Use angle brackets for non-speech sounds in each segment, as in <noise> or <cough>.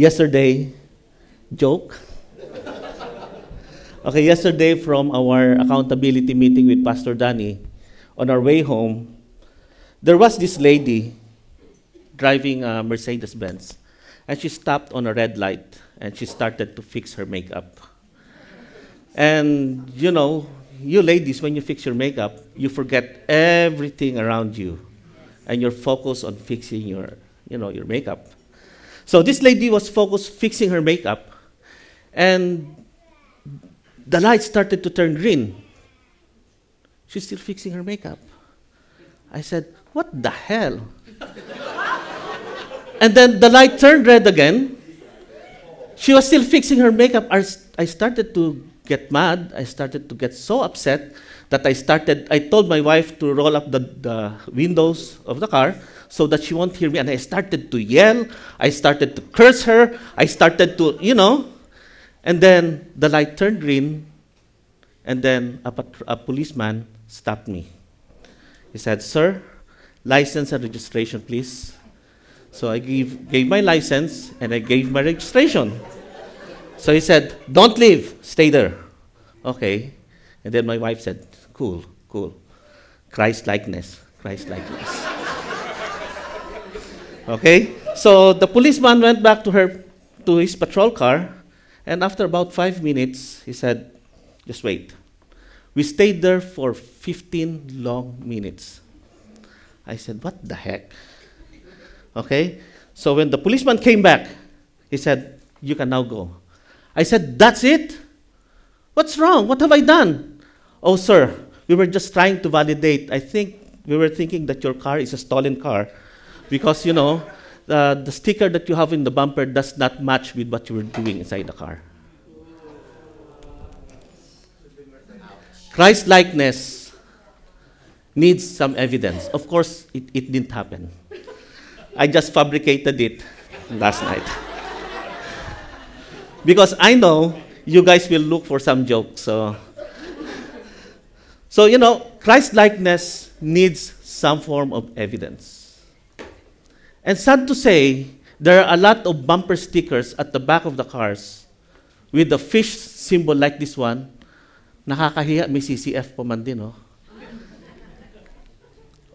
yesterday, joke. okay, yesterday from our accountability meeting with Pastor Danny, on our way home, there was this lady driving a Mercedes Benz, and she stopped on a red light and she started to fix her makeup. And you know, you ladies, when you fix your makeup, you forget everything around you, and you're focused on fixing your, you know, your makeup. So this lady was focused fixing her makeup, and the light started to turn green. She's still fixing her makeup. I said, What the hell? <laughs> and then the light turned red again. She was still fixing her makeup. I started to get mad. I started to get so upset that I started, I told my wife to roll up the, the windows of the car so that she won't hear me. And I started to yell. I started to curse her. I started to, you know. And then the light turned green. And then a, a policeman stopped me. He said, Sir, license and registration, please. So I gave, gave my license and I gave my registration. So he said, Don't leave, stay there. Okay. And then my wife said, Cool, cool. Christ likeness, Christ likeness. Okay? So the policeman went back to her to his patrol car, and after about five minutes, he said, Just wait. We stayed there for 15 long minutes. I said, What the heck? Okay? So when the policeman came back, he said, You can now go. I said, That's it? What's wrong? What have I done? Oh, sir, we were just trying to validate. I think we were thinking that your car is a stolen car because, you know, the, sticker that you have in the bumper does not match with what you were doing inside the car. Christ likeness needs some evidence. Of course, it, it didn't happen. I just fabricated it last night. because I know you guys will look for some jokes. So, so you know, Christ likeness needs some form of evidence. And sad to say, there are a lot of bumper stickers at the back of the cars with the fish symbol like this one. Nakakahiya, may CCF pa man din, oh.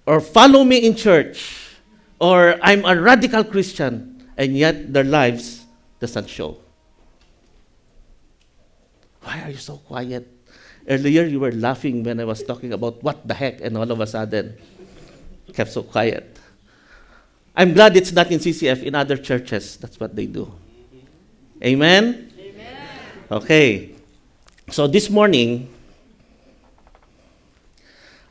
Or follow me in church. Or I'm a radical Christian. And yet their lives doesn't show. Why are you so quiet? Earlier, you were laughing when I was talking about what the heck, and all of a sudden, kept so quiet. I'm glad it's not in CCF, in other churches. That's what they do. Amen? Amen. Okay. So this morning,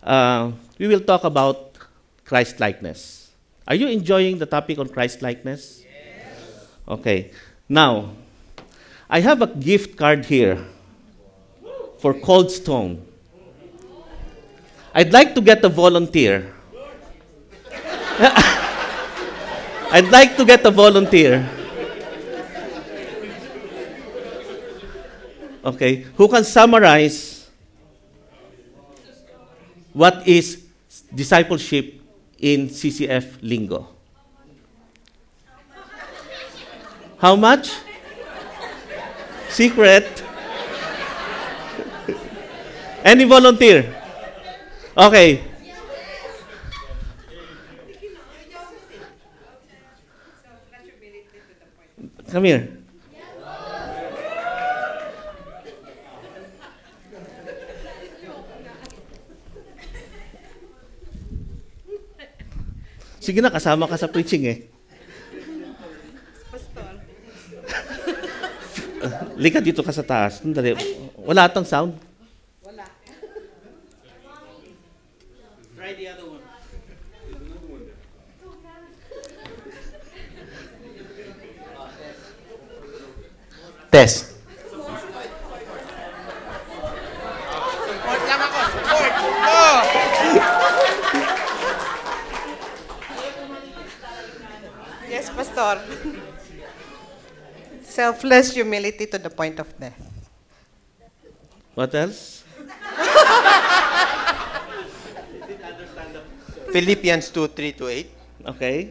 uh, we will talk about Christ likeness. Are you enjoying the topic on Christ likeness? Yes. Okay. Now, I have a gift card here for Cold Stone. I'd like to get a volunteer. <laughs> I'd like to get a volunteer. Okay, who can summarize what is discipleship in CCF lingo? How much? Secret. Any volunteer? Okay. Come here. Sige na, kasama ka sa preaching eh. Pastor. Lika dito ka sa taas. Dali. Wala atang sound. Test. Support lang ako. Support. Oh. Yes, Pastor. Selfless humility to the point of death. What else? <laughs> Philippians 2 3 to 8. Okay.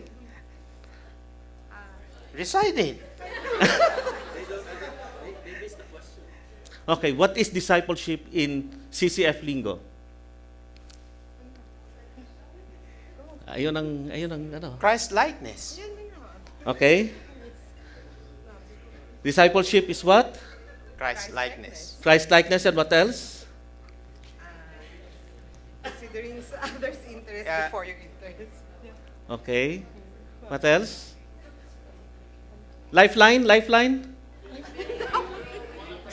Residing. Okay, what is discipleship in CCF Lingo? Ayun ang, ayun ang ano. Christ likeness. Okay? Discipleship is what? Christ likeness. Christ likeness and what else? Considering <laughs> others' interest Yeah. before your interest. Okay. What else? Lifeline, lifeline? <laughs>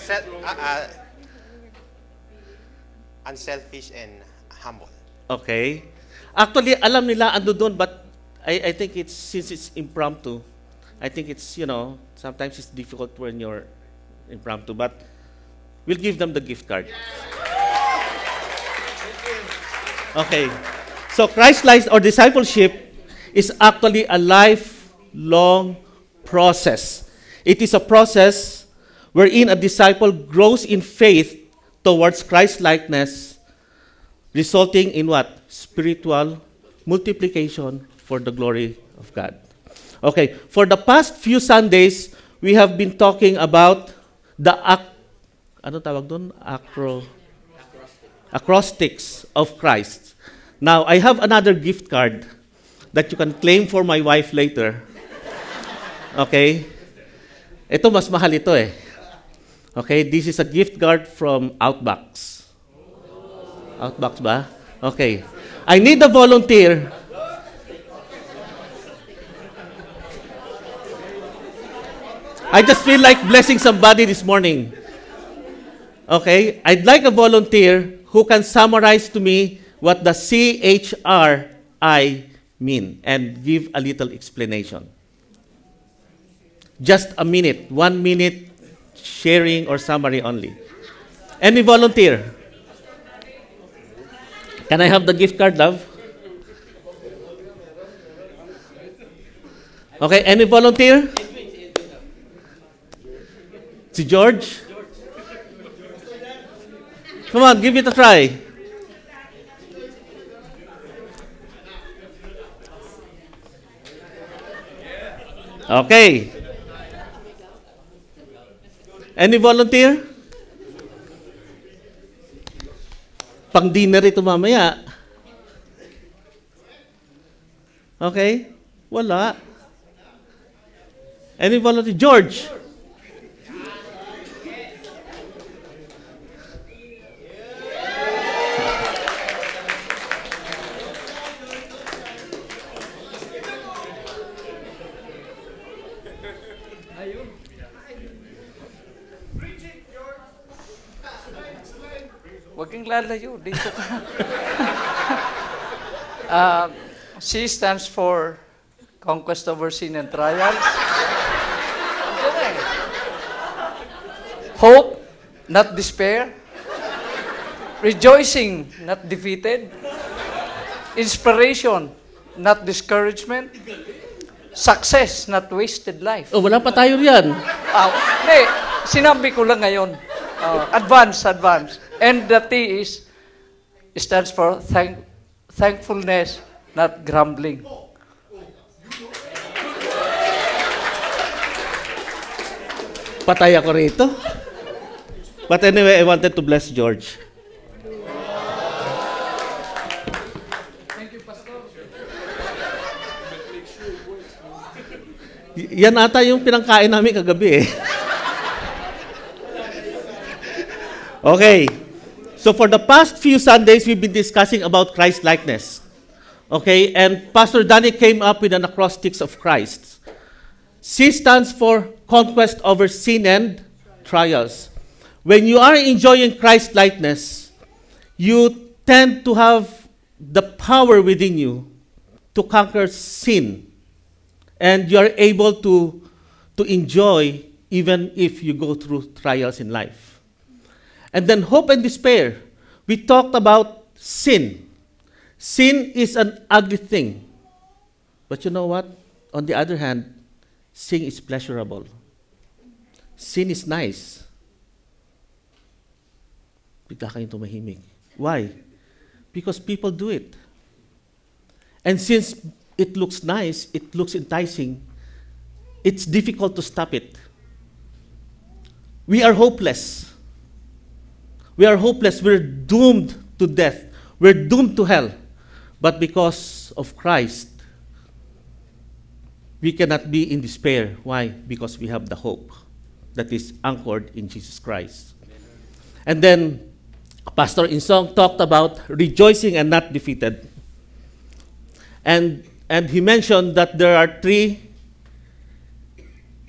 Sel- uh, uh, unselfish and humble. Okay. Actually, alam nila ando doon, but I, I think it's, since it's impromptu, I think it's, you know, sometimes it's difficult when you're impromptu, but we'll give them the gift card. Okay. So Christ life or discipleship is actually a lifelong process. It is a process wherein a disciple grows in faith towards Christ likeness, resulting in what? Spiritual multiplication for the glory of God. Okay, for the past few Sundays, we have been talking about the ac- ano tawag doon? Acro acrostics of Christ. Now, I have another gift card that you can claim for my wife later. Okay? Ito, mas mahal ito eh. Okay, this is a gift card from Outback. Outback ba? Okay. I need a volunteer. I just feel like blessing somebody this morning. Okay, I'd like a volunteer who can summarize to me what the CHRI mean and give a little explanation. Just a minute, one minute sharing or summary only. Any volunteer? Can I have the gift card, love? Okay, any volunteer? Si George? Come on, give it a try. Okay. Any volunteer? Pang dinner ito mamaya. Okay? Wala. Any volunteer? George? Huwag kang lalayo. Dito ka. uh, C stands for Conquest over Sin and Trials. Hope, not despair. Rejoicing, not defeated. Inspiration, not discouragement. Success, not wasted life. Oh, wala pa tayo riyan. Ah, hindi, sinabi ko lang ngayon. Ah, advance, advance. And the T is, stands for thank, thankfulness, not grumbling. Patay ako rito. But anyway, I wanted to bless George. Y- yan ata yung pinangkain namin kagabi eh. okay. So for the past few Sundays, we've been discussing about Christ likeness. Okay, and Pastor Danny came up with an acrostics of Christ. C stands for conquest over sin and trials. When you are enjoying Christ likeness, you tend to have the power within you to conquer sin. And you are able to, to enjoy even if you go through trials in life. And then hope and despair. We talked about sin. Sin is an ugly thing. But you know what? On the other hand, sin is pleasurable. Sin is nice. Bigla kayong tumahimik. Why? Because people do it. And since it looks nice, it looks enticing, it's difficult to stop it. we are hopeless. We are hopeless. We're doomed to death. We're doomed to hell. But because of Christ, we cannot be in despair. Why? Because we have the hope that is anchored in Jesus Christ. And then Pastor Insong talked about rejoicing and not defeated. And, and he mentioned that there are three,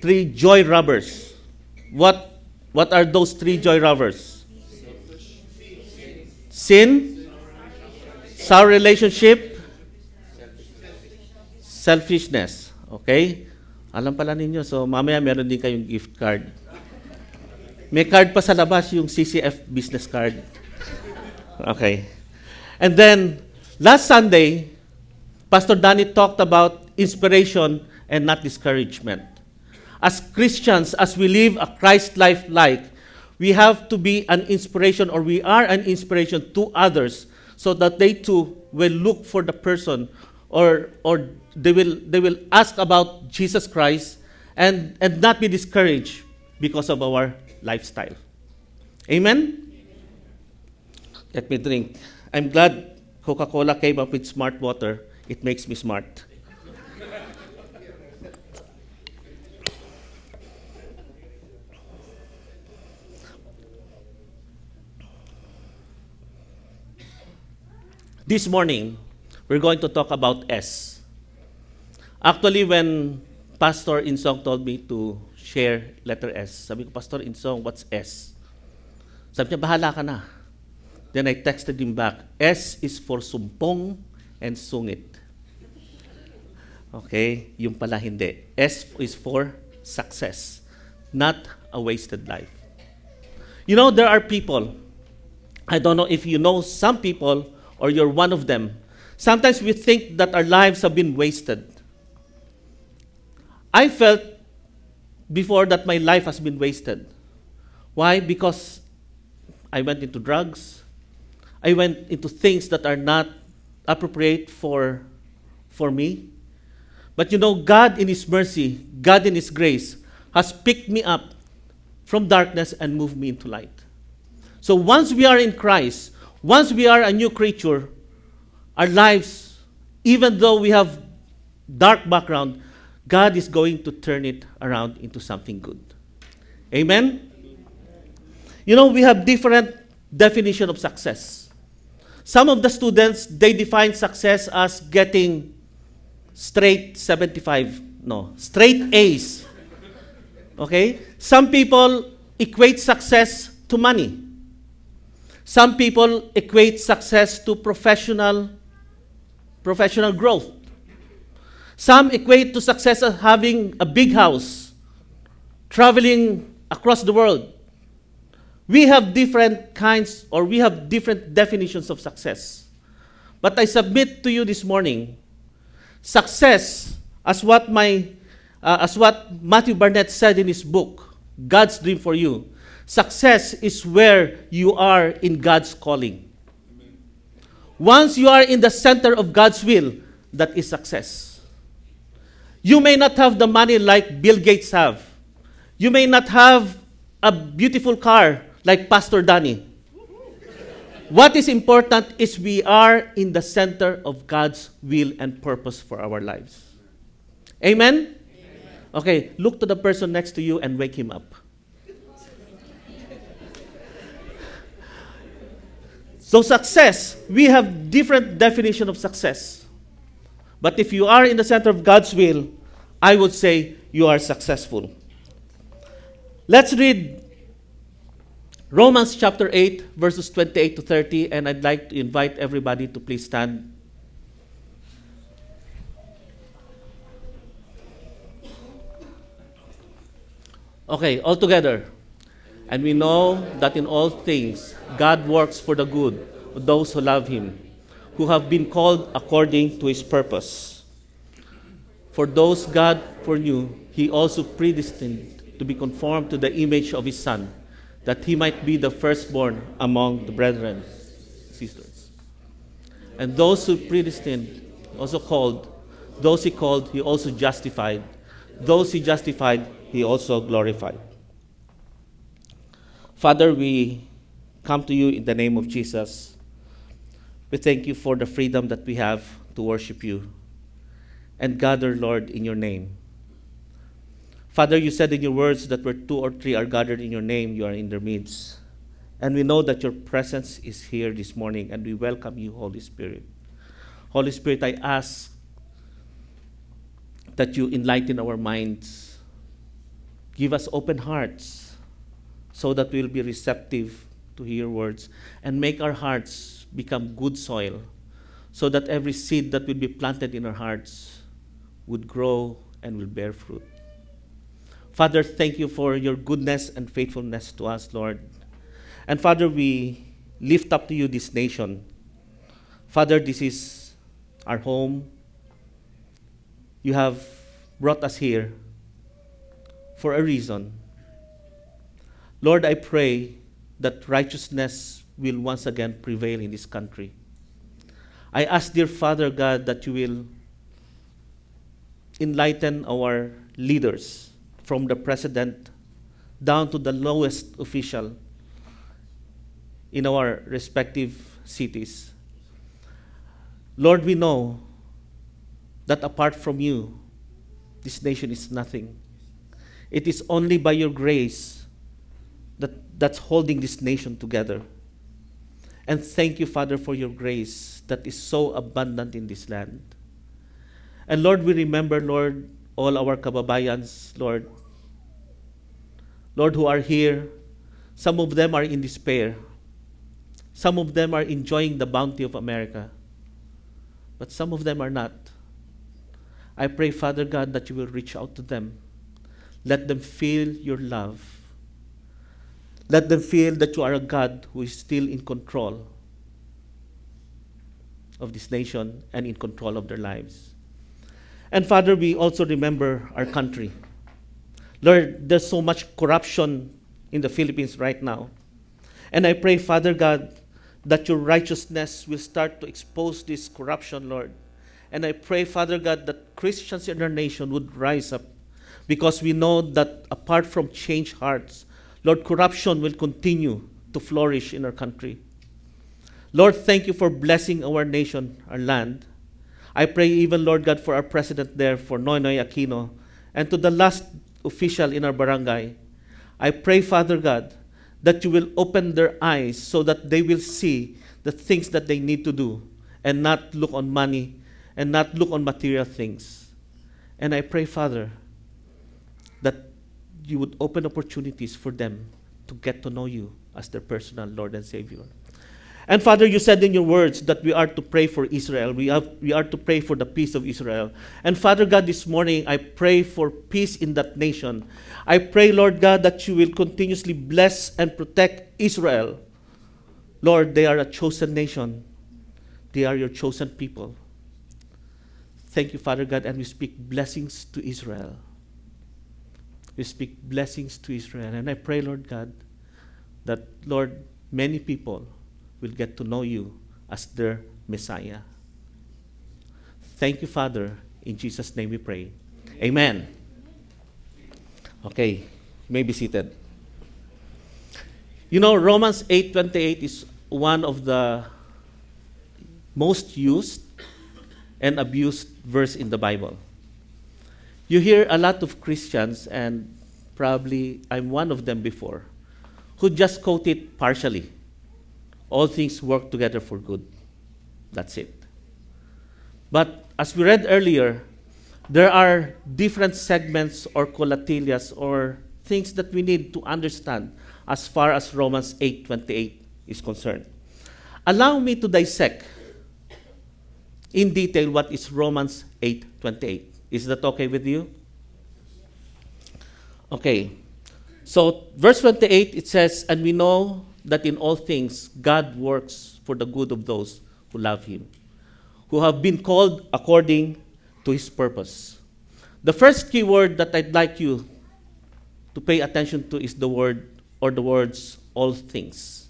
three joy robbers. What, what are those three joy robbers? Sin, sour relationship, selfishness. Okay? Alam pala ninyo, so mamaya meron din kayong gift card. May card pa sa labas, yung CCF business card. Okay. And then, last Sunday, Pastor Danny talked about inspiration and not discouragement. As Christians, as we live a Christ life we have to be an inspiration or we are an inspiration to others so that they too will look for the person or, or they, will, they will ask about Jesus Christ and, and not be discouraged because of our lifestyle. Amen? Let me drink. I'm glad Coca Cola came up with smart water. It makes me smart. This morning, we're going to talk about S. Actually, when Pastor Insong told me to share letter S, sabi ko, Pastor Insong, what's S? Sabi niya, bahala ka na. Then I texted him back, S is for sumpong and sungit. Okay? Yung pala hindi. S is for success, not a wasted life. You know, there are people, I don't know if you know some people or you're one of them. Sometimes we think that our lives have been wasted. I felt before that my life has been wasted. Why? Because I went into drugs. I went into things that are not appropriate for, for me. But you know, God in His mercy, God in His grace, has picked me up from darkness and moved me into light. So once we are in Christ, once we are a new creature, our lives, even though we have dark background, God is going to turn it around into something good. Amen? You know, we have different definition of success. Some of the students, they define success as getting straight 75, no, straight A's. Okay? Some people equate success to money. Some people equate success to professional professional growth. Some equate to success as having a big house, traveling across the world. We have different kinds or we have different definitions of success. But I submit to you this morning success as what my uh, as what Matthew Barnett said in his book, God's Dream for You. Success is where you are in God's calling. Once you are in the center of God's will, that is success. You may not have the money like Bill Gates have. You may not have a beautiful car like Pastor Danny. What is important is we are in the center of God's will and purpose for our lives. Amen? Okay, look to the person next to you and wake him up. So success, we have different definition of success. But if you are in the center of God's will, I would say you are successful. Let's read Romans chapter 8, verses 28 to 30, and I'd like to invite everybody to please stand. Okay, all together. And we know that in all things God works for the good of those who love Him, who have been called according to His purpose. For those God foreknew, He also predestined to be conformed to the image of His Son, that He might be the firstborn among the brethren, sisters. And those who predestined, also called, those He called, He also justified. Those He justified, He also glorified. Father, we come to you in the name of Jesus. We thank you for the freedom that we have to worship you and gather, Lord, in your name. Father, you said in your words that where two or three are gathered in your name, you are in their midst. And we know that your presence is here this morning, and we welcome you, Holy Spirit. Holy Spirit, I ask that you enlighten our minds, give us open hearts so that we'll be receptive to hear words, and make our hearts become good soil so that every seed that will be planted in our hearts would grow and will bear fruit. Father, thank you for your goodness and faithfulness to us, Lord. And Father, we lift up to you this nation. Father, this is our home. You have brought us here for a reason. Lord, I pray that righteousness will once again prevail in this country. I ask, dear Father God, that you will enlighten our leaders from the president down to the lowest official in our respective cities. Lord, we know that apart from you, this nation is nothing. It is only by your grace that, that's holding this nation together. And thank you, Father, for your grace that is so abundant in this land. And Lord, we remember, Lord, all our kababayans, Lord. Lord, who are here, some of them are in despair. Some of them are enjoying the bounty of America. But some of them are not. I pray, Father God, that you will reach out to them. Let them feel your love. Let them feel that you are a God who is still in control of this nation and in control of their lives. And Father, we also remember our country. Lord, there's so much corruption in the Philippines right now. And I pray, Father God, that your righteousness will start to expose this corruption, Lord. And I pray, Father God, that Christians in our nation would rise up because we know that apart from changed hearts, Lord, corruption will continue to flourish in our country. Lord, thank you for blessing our nation, our land. I pray even, Lord God, for our president there, for Noynoy Aquino, and to the last official in our barangay. I pray, Father God, that you will open their eyes so that they will see the things that they need to do and not look on money and not look on material things. And I pray, Father, that you would open opportunities for them to get to know you as their personal Lord and Savior. And Father, you said in your words that we are to pray for Israel. We, have, we are to pray for the peace of Israel. And Father God, this morning I pray for peace in that nation. I pray, Lord God, that you will continuously bless and protect Israel. Lord, they are a chosen nation, they are your chosen people. Thank you, Father God, and we speak blessings to Israel. We speak blessings to Israel. And I pray, Lord God, that, Lord, many people will get to know you as their Messiah. Thank you, Father. In Jesus' name we pray. Amen. Okay, you may be seated. You know, Romans 8:28 is one of the most used and abused verse in the Bible. You hear a lot of Christians, and probably I'm one of them before, who just quote it partially all things work together for good. That's it. But as we read earlier, there are different segments or colatilias or things that we need to understand as far as Romans 8:28 is concerned. Allow me to dissect in detail what is Romans 8:28. Is that okay with you? Okay. So verse 28 it says, "And we know that in all things God works for the good of those who love Him, who have been called according to His purpose. The first key word that I'd like you to pay attention to is the word or the words all things.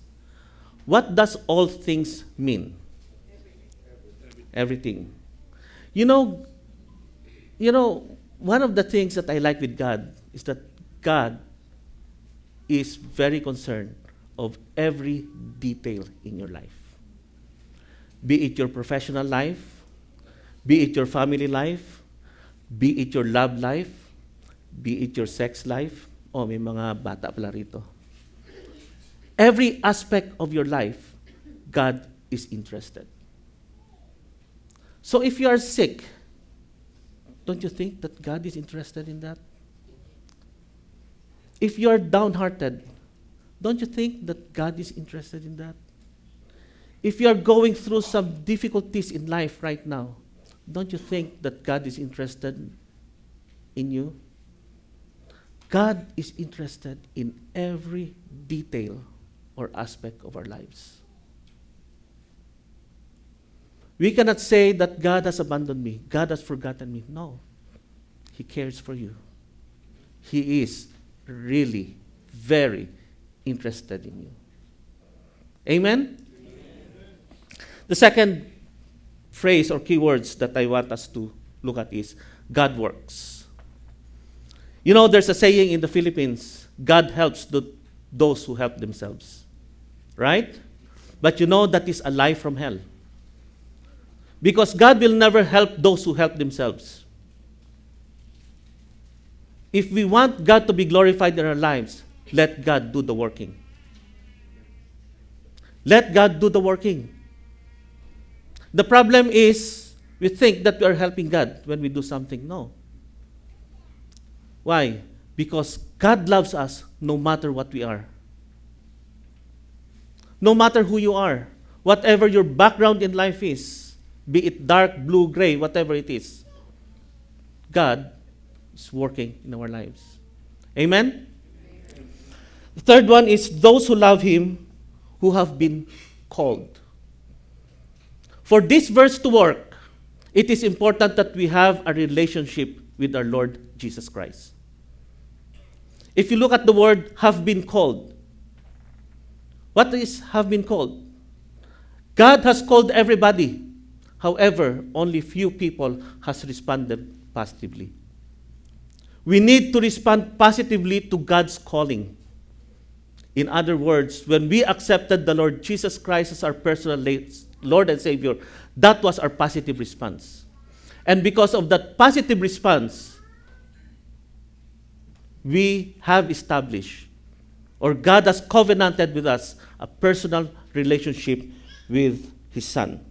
What does all things mean? Everything. You know, you know, one of the things that I like with God is that God is very concerned of every detail in your life. Be it your professional life, be it your family life, be it your love life, be it your sex life. Oh, may mga bata pala rito. Every aspect of your life, God is interested. So if you are sick, don't you think that God is interested in that? If you are downhearted, don't you think that God is interested in that? If you are going through some difficulties in life right now, don't you think that God is interested in you? God is interested in every detail or aspect of our lives. We cannot say that God has abandoned me, God has forgotten me. No. He cares for you. He is really very interested in you. Amen? The second phrase or keywords that I want us to look at is God works. You know, there's a saying in the Philippines God helps the, those who help themselves. Right? But you know that is a lie from hell. Because God will never help those who help themselves. If we want God to be glorified in our lives, let God do the working. Let God do the working. The problem is we think that we are helping God when we do something. No. Why? Because God loves us no matter what we are. No matter who you are, whatever your background in life is, be it dark, blue, gray, whatever it is, God is working in our lives. Amen? The third one is those who love Him who have been called. For this verse to work, it is important that we have a relationship with our Lord Jesus Christ. If you look at the word have been called, what is have been called? God has called everybody. However, only few people has responded positively. We need to respond positively to God's calling. In other words, when we accepted the Lord Jesus Christ as our personal Lord and Savior, that was our positive response. And because of that positive response, we have established, or God has covenanted with us, a personal relationship with His Son.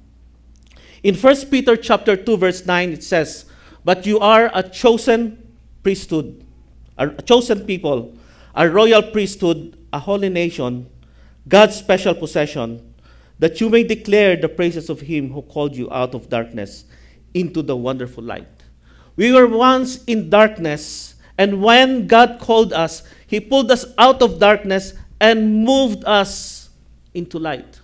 In 1 Peter chapter 2, verse 9, it says, But you are a chosen priesthood, a chosen people, a royal priesthood, a holy nation, God's special possession, that you may declare the praises of him who called you out of darkness into the wonderful light. We were once in darkness, and when God called us, he pulled us out of darkness and moved us into light.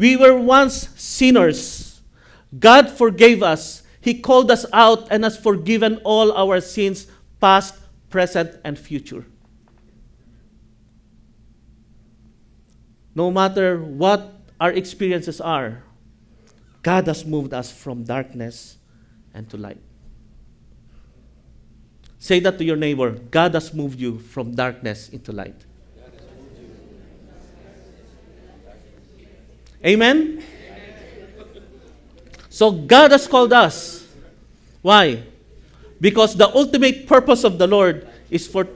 We were once sinners. God forgave us. He called us out and has forgiven all our sins, past, present, and future. No matter what our experiences are, God has moved us from darkness and to light. Say that to your neighbor God has moved you from darkness into light. Amen? So God has called us. Why? Because the ultimate purpose of the Lord is for,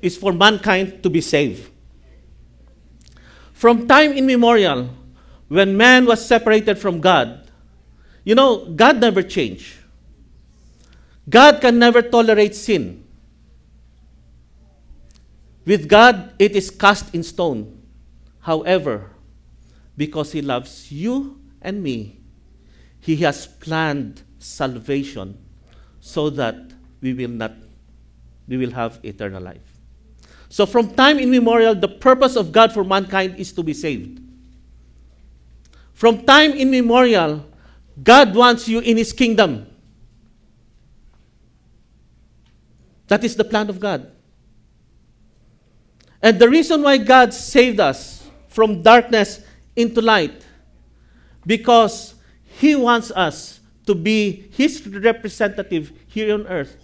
is for mankind to be saved. From time immemorial, when man was separated from God, you know, God never changed. God can never tolerate sin. With God, it is cast in stone. However, because He loves you and me, He has planned salvation so that we will not we will have eternal life. So from time immemorial, the purpose of God for mankind is to be saved. From time immemorial, God wants you in His kingdom. That is the plan of God. And the reason why God saved us from darkness into light, because He wants us to be His representative here on earth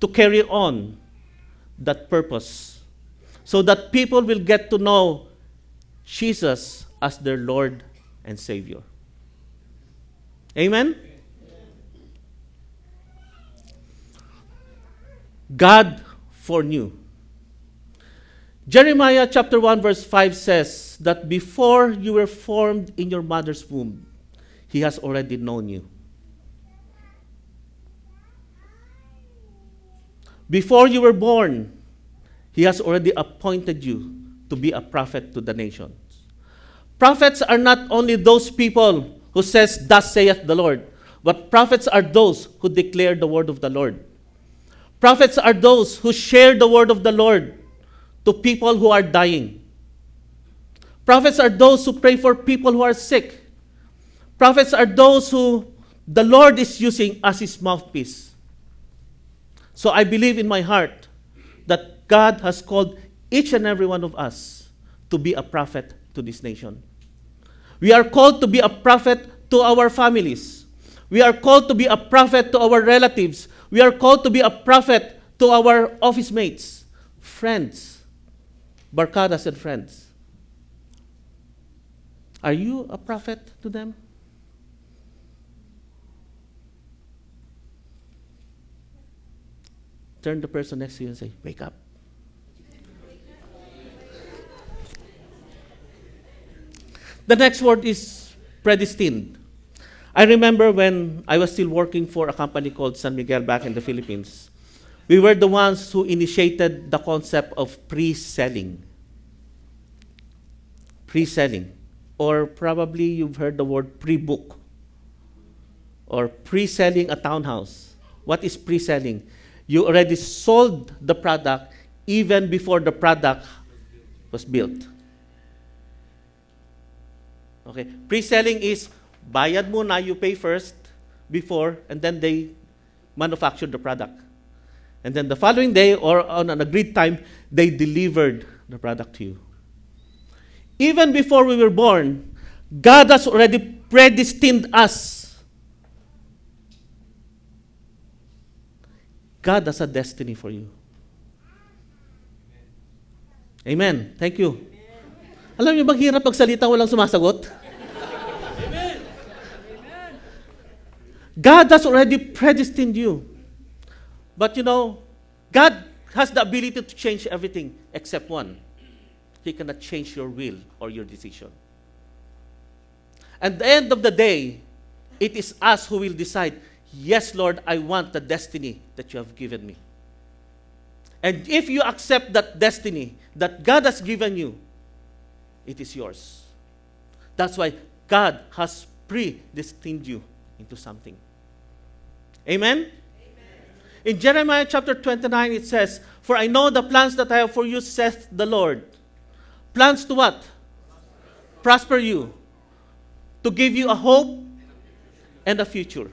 to carry on that purpose so that people will get to know Jesus as their Lord and Savior. Amen? God foreknew. Jeremiah chapter 1 verse 5 says that before you were formed in your mother's womb, he has already known you. Before you were born, he has already appointed you to be a prophet to the nations. Prophets are not only those people who says thus saith the Lord, but prophets are those who declare the word of the Lord. Prophets are those who share the word of the Lord to people who are dying. Prophets are those who pray for people who are sick. Prophets are those who the Lord is using as his mouthpiece. So I believe in my heart that God has called each and every one of us to be a prophet to this nation. We are called to be a prophet to our families. We are called to be a prophet to our relatives. We are called to be a prophet to our office mates, friends, barcadas and friends. Are you a prophet to them? Turn the person next to you and say, Wake up. The next word is predestined. I remember when I was still working for a company called San Miguel back in the Philippines. We were the ones who initiated the concept of pre selling. Pre selling. Or probably you've heard the word pre book. Or pre selling a townhouse. What is pre selling? You already sold the product even before the product was built. Okay, pre-selling is bayad muna, you pay first before, and then they manufacture the product. And then the following day or on an agreed time, they delivered the product to you. Even before we were born, God has already predestined us. God has a destiny for you. Amen. Thank you. Alam niyo bang hirap magsalita walang sumasagot? God has already predestined you. But you know, God has the ability to change everything except one. He cannot change your will or your decision. At the end of the day, it is us who will decide, yes, Lord, I want the destiny that you have given me. And if you accept that destiny that God has given you, it is yours. That's why God has predestined you into something. Amen? In Jeremiah chapter 29, it says, For I know the plans that I have for you, saith the Lord. Plans to what? Prosper you. To give you a hope and a future.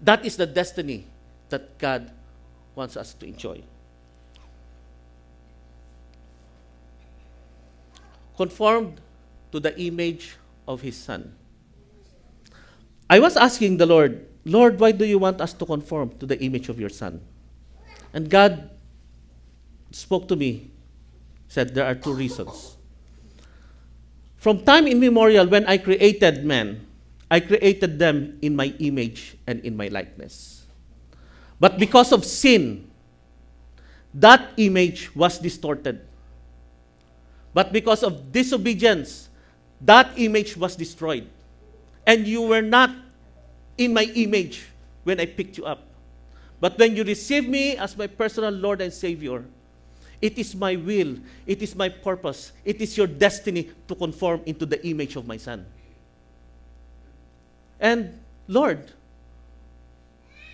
That is the destiny that God wants us to enjoy. Conformed to the image of His Son. I was asking the Lord, Lord, why do you want us to conform to the image of your Son? And God spoke to me, said there are two reasons. From time immemorial, when I created man, I created them in my image and in my likeness. But because of sin, that image was distorted. But because of disobedience, that image was destroyed. And you were not in my image when I picked you up. But when you receive me as my personal Lord and Savior, it is my will, it is my purpose, it is your destiny to conform into the image of my Son. And Lord,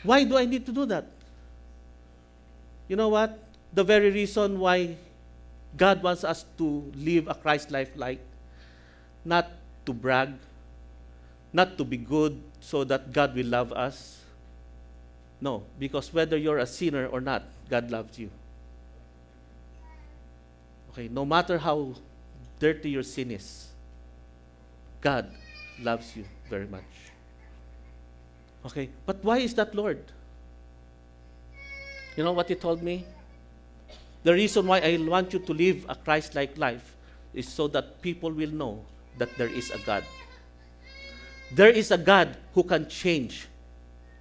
why do I need to do that? You know what? The very reason why God wants us to live a Christ life like, not to brag, not to be good so that God will love us. No, because whether you're a sinner or not, God loves you. Okay, no matter how dirty your sin is, God loves you very much. Okay, but why is that, Lord? You know what He told me? The reason why I want you to live a Christ like life is so that people will know that there is a God. There is a God who can change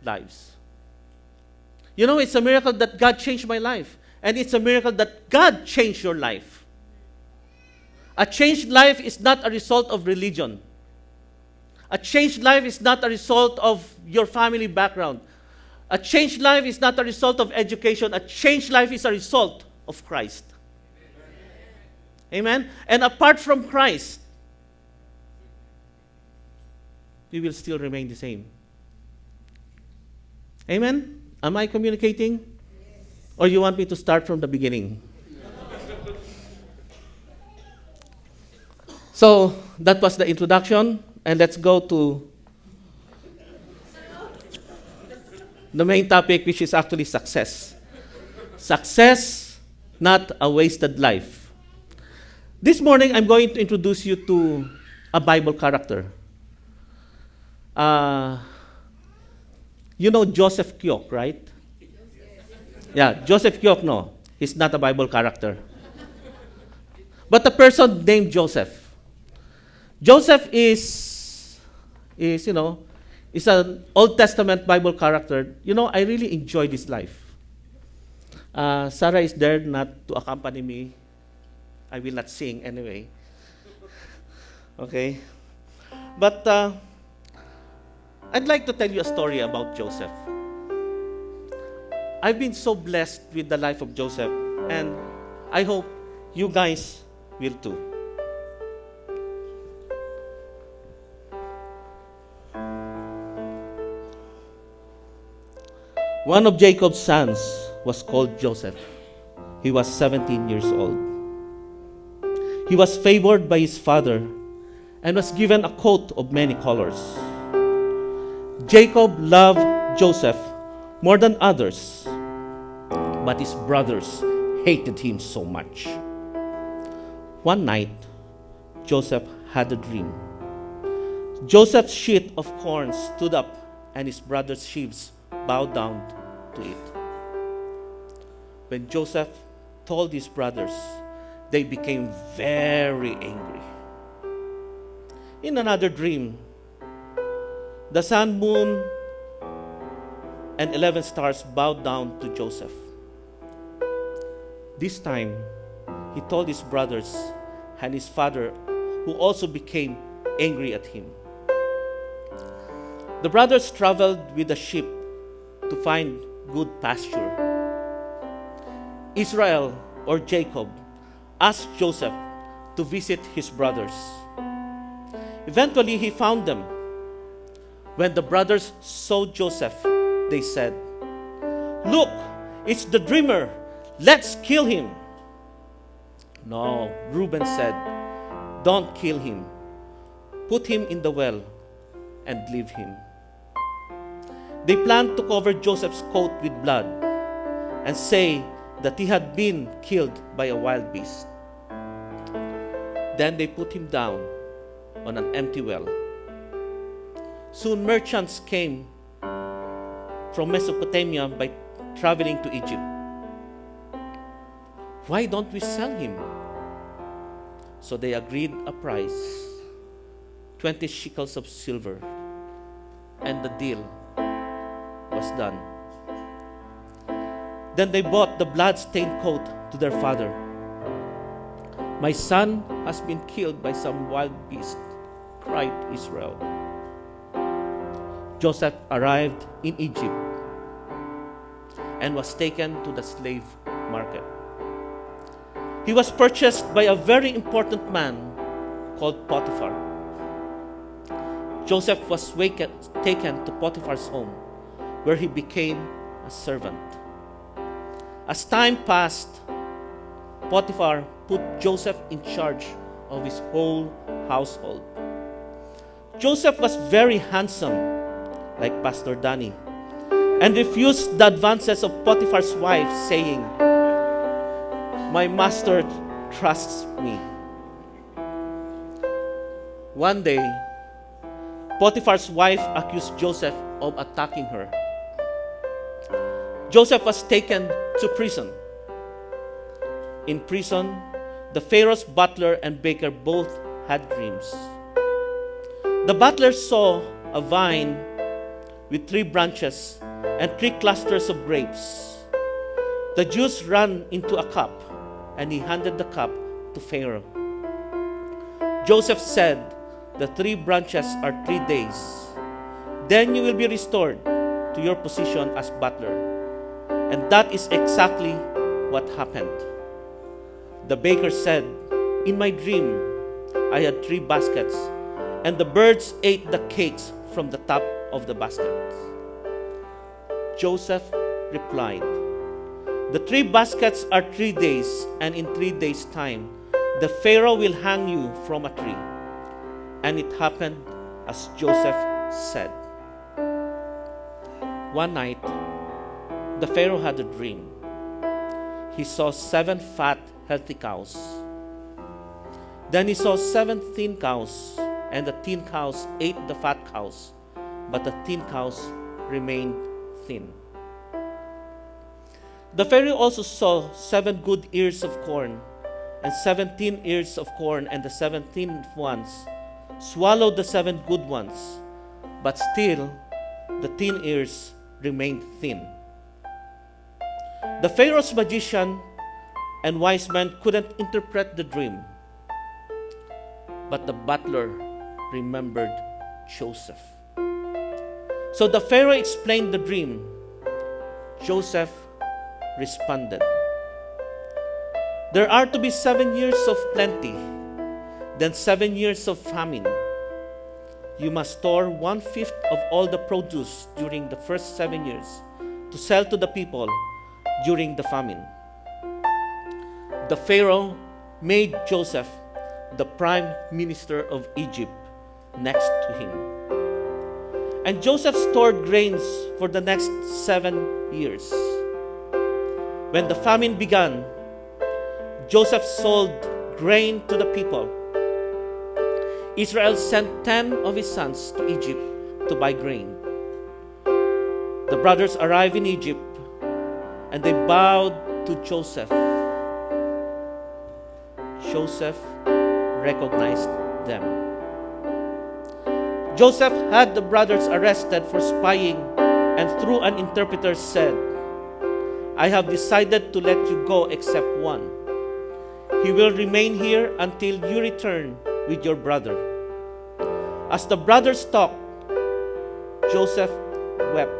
lives. You know, it's a miracle that God changed my life. And it's a miracle that God changed your life. A changed life is not a result of religion. A changed life is not a result of your family background. A changed life is not a result of education. A changed life is a result of Christ. Amen? And apart from Christ, we will still remain the same. Amen? Am I communicating? Or you want me to start from the beginning? so that was the introduction, and let's go to the main topic, which is actually success. Success, not a wasted life. This morning, I'm going to introduce you to a Bible character. Uh, you know Joseph Kyok, right? Yeah, Joseph Kyok, no. He's not a Bible character. But a person named Joseph. Joseph is, is you know, is an Old Testament Bible character. You know, I really enjoy this life. Uh, Sarah is there not to accompany me. I will not sing anyway. Okay? But uh, I'd like to tell you a story about Joseph. I've been so blessed with the life of Joseph, and I hope you guys will too. One of Jacob's sons was called Joseph. He was 17 years old. He was favored by his father and was given a coat of many colors. Jacob loved Joseph more than others, but his brothers hated him so much. One night, Joseph had a dream. Joseph's sheet of corn stood up, and his brothers' sheaves bowed down to it. When Joseph told his brothers, they became very angry. In another dream, the sun, moon, and 11 stars bowed down to Joseph. This time, he told his brothers and his father, who also became angry at him. The brothers traveled with the sheep to find good pasture. Israel or Jacob asked Joseph to visit his brothers. Eventually, he found them. When the brothers saw Joseph, they said, Look, it's the dreamer. Let's kill him. No, Reuben said, Don't kill him. Put him in the well and leave him. They planned to cover Joseph's coat with blood and say that he had been killed by a wild beast. Then they put him down on an empty well. Soon merchants came from Mesopotamia by traveling to Egypt. Why don't we sell him? So they agreed a price 20 shekels of silver, and the deal was done. Then they bought the blood stained coat to their father. My son has been killed by some wild beast, cried Israel. Joseph arrived in Egypt and was taken to the slave market. He was purchased by a very important man called Potiphar. Joseph was taken to Potiphar's home, where he became a servant. As time passed, Potiphar put Joseph in charge of his whole household. Joseph was very handsome, like Pastor Danny, and refused the advances of Potiphar's wife, saying, My master trusts me. One day, Potiphar's wife accused Joseph of attacking her. Joseph was taken to prison. In prison, the Pharaoh's butler and baker both had dreams. The butler saw a vine with three branches and three clusters of grapes. The juice ran into a cup, and he handed the cup to Pharaoh. Joseph said, The three branches are three days. Then you will be restored to your position as butler. And that is exactly what happened. The baker said, In my dream, I had three baskets, and the birds ate the cakes from the top of the baskets. Joseph replied, The three baskets are three days, and in three days' time, the Pharaoh will hang you from a tree. And it happened as Joseph said. One night, the Pharaoh had a dream. He saw seven fat, healthy cows. Then he saw seven thin cows, and the thin cows ate the fat cows, but the thin cows remained thin. The Pharaoh also saw seven good ears of corn, and seventeen ears of corn, and the seventeen ones swallowed the seven good ones, but still the thin ears remained thin. The Pharaoh's magician and wise man couldn't interpret the dream, but the butler remembered Joseph. So the Pharaoh explained the dream. Joseph responded, There are to be seven years of plenty, then seven years of famine. You must store one fifth of all the produce during the first seven years to sell to the people during the famine. The Pharaoh made Joseph the prime minister of Egypt next to him. And Joseph stored grains for the next seven years. When the famine began, Joseph sold grain to the people. Israel sent ten of his sons to Egypt to buy grain. The brothers arrived in Egypt and they bowed to Joseph. Joseph recognized them. Joseph had the brothers arrested for spying and through an interpreter said, I have decided to let you go except one. He will remain here until you return with your brother. As the brothers talked, Joseph wept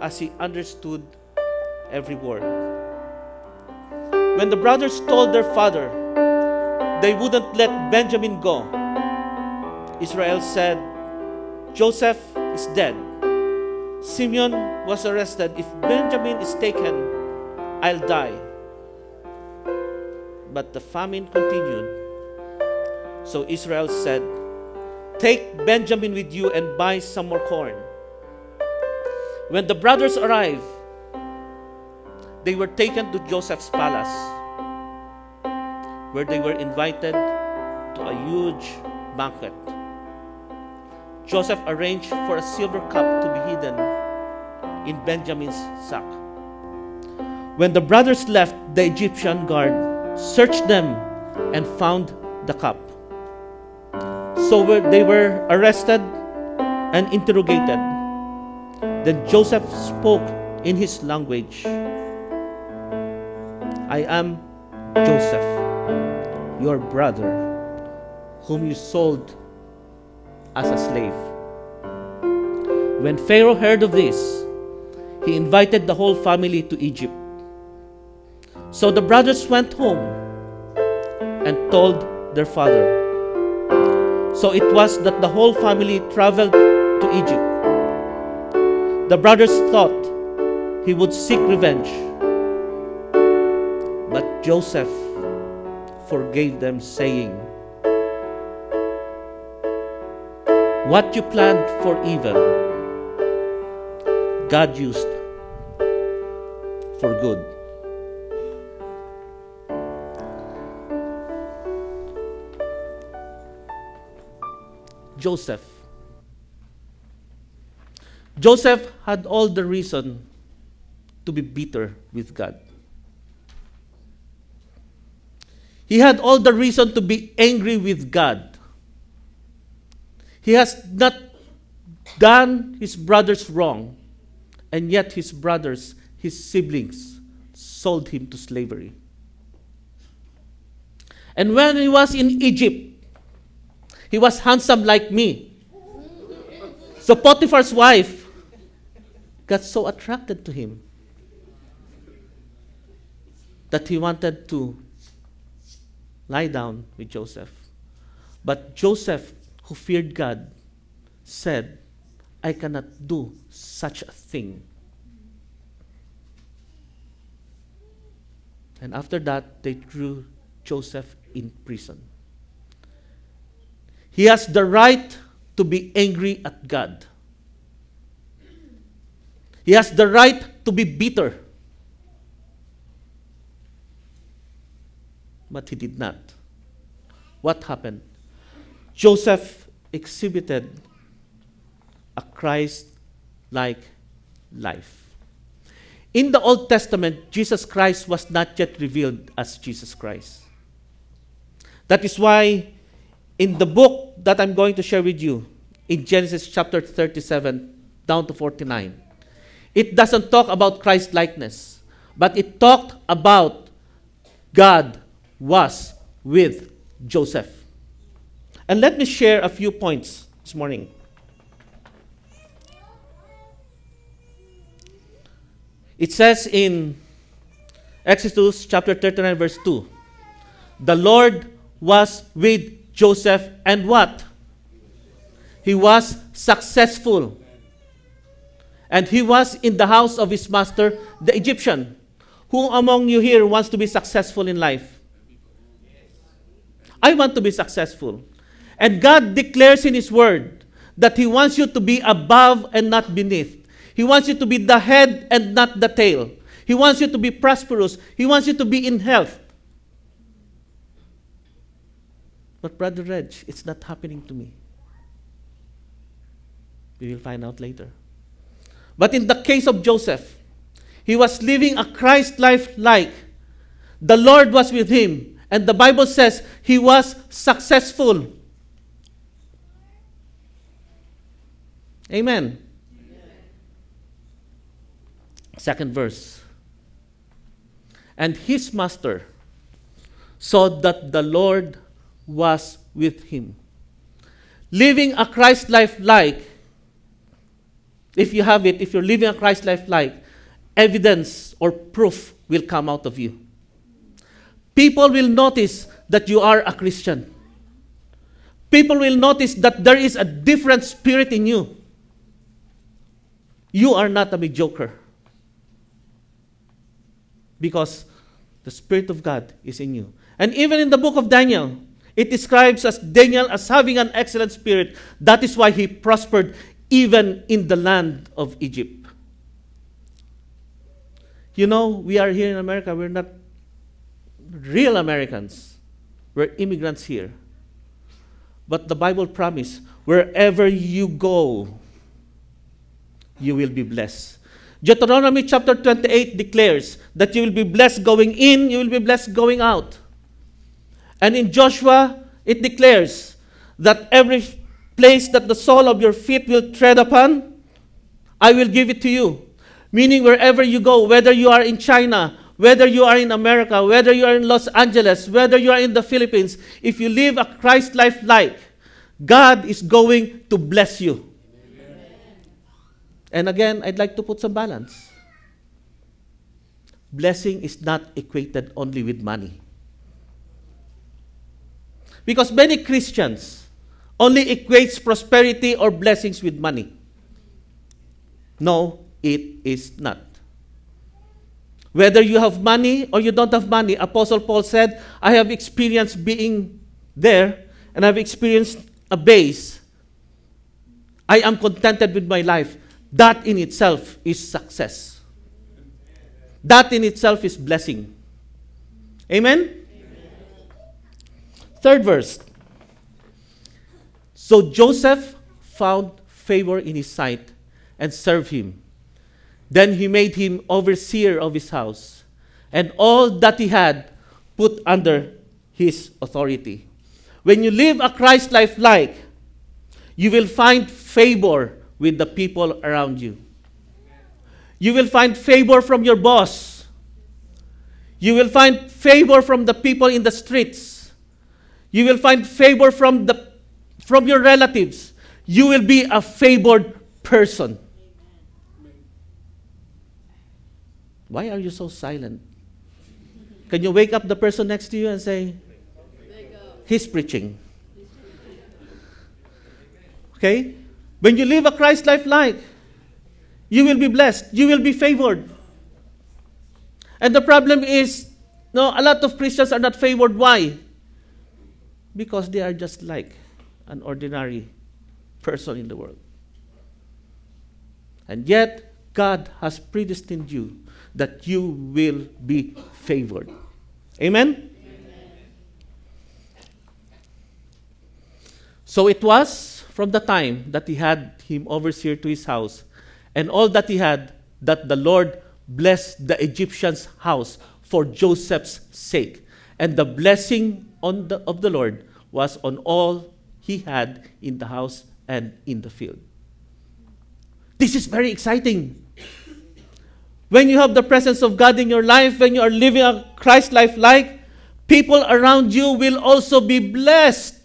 as he understood every word. When the brothers told their father they wouldn't let Benjamin go, Israel said, Joseph is dead. Simeon was arrested. If Benjamin is taken, I'll die. But the famine continued. So Israel said, Take Benjamin with you and buy some more corn. When the brothers arrived, they were taken to Joseph's palace, where they were invited to a huge banquet. Joseph arranged for a silver cup to be hidden in Benjamin's sack. When the brothers left, the Egyptian guard searched them and found the cup. So they were arrested and interrogated. Then Joseph spoke in his language I am Joseph, your brother, whom you sold as a slave. When Pharaoh heard of this, he invited the whole family to Egypt. So the brothers went home and told their father. So it was that the whole family traveled to Egypt. The brothers thought he would seek revenge. But Joseph forgave them, saying, What you planned for evil, God used for good. Joseph. Joseph had all the reason to be bitter with God. He had all the reason to be angry with God. He has not done his brothers wrong, and yet his brothers, his siblings, sold him to slavery. And when he was in Egypt, he was handsome like me. So Potiphar's wife got so attracted to him that he wanted to lie down with Joseph. But Joseph, who feared God, said, I cannot do such a thing. And after that, they threw Joseph in prison. He has the right to be angry at God. He has the right to be bitter. But he did not. What happened? Joseph exhibited a Christ like life. In the Old Testament, Jesus Christ was not yet revealed as Jesus Christ. That is why, in the book that I'm going to share with you, in Genesis chapter 37 down to 49, it doesn't talk about Christ likeness, but it talked about God was with Joseph. And let me share a few points this morning. It says in Exodus chapter 39, verse 2 The Lord was with Joseph, and what? He was successful. And he was in the house of his master, the Egyptian. Who among you here wants to be successful in life? I want to be successful. And God declares in His Word that He wants you to be above and not beneath. He wants you to be the head and not the tail. He wants you to be prosperous. He wants you to be in health. But, Brother Reg, it's not happening to me. We will find out later. But in the case of Joseph, he was living a Christ life like the Lord was with him. And the Bible says he was successful. Amen. Second verse. And his master saw that the Lord was with him. Living a Christ life like, if you have it, if you're living a Christ life like, evidence or proof will come out of you. People will notice that you are a Christian. People will notice that there is a different spirit in you. You are not a mediocre. Because the Spirit of God is in you. And even in the book of Daniel, it describes as Daniel as having an excellent spirit. That is why he prospered even in the land of Egypt. You know, we are here in America, we're not real Americans. We're immigrants here. But the Bible promised wherever you go, you will be blessed. Deuteronomy chapter 28 declares that you will be blessed going in, you will be blessed going out. And in Joshua, it declares that every place that the sole of your feet will tread upon, I will give it to you. Meaning, wherever you go, whether you are in China, whether you are in America, whether you are in Los Angeles, whether you are in the Philippines, if you live a Christ life like, God is going to bless you. And again, I'd like to put some balance. Blessing is not equated only with money. Because many Christians only equates prosperity or blessings with money. No, it is not. Whether you have money or you don't have money, Apostle Paul said, I have experienced being there and I've experienced a base. I am contented with my life. That in itself is success. That in itself is blessing. Amen? Third verse. So Joseph found favor in his sight and served him. Then he made him overseer of his house, and all that he had put under His authority. When you live a Christ life like, you will find favor with the people around you. You will find favor from your boss. You will find favor from the people in the streets. You will find favor from, the, from your relatives. You will be a favored person. Why are you so silent? Can you wake up the person next to you and say, He's preaching? Okay? When you live a Christ life like, you will be blessed. You will be favored. And the problem is, no, a lot of Christians are not favored. Why? Because they are just like an ordinary person in the world. And yet, God has predestined you that you will be favored. Amen? So it was from the time that he had him overseer to his house and all that he had that the Lord blessed the Egyptian's house for Joseph's sake. And the blessing on the, of the Lord was on all he had in the house and in the field. This is very exciting. When you have the presence of God in your life, when you are living a Christ life like, people around you will also be blessed.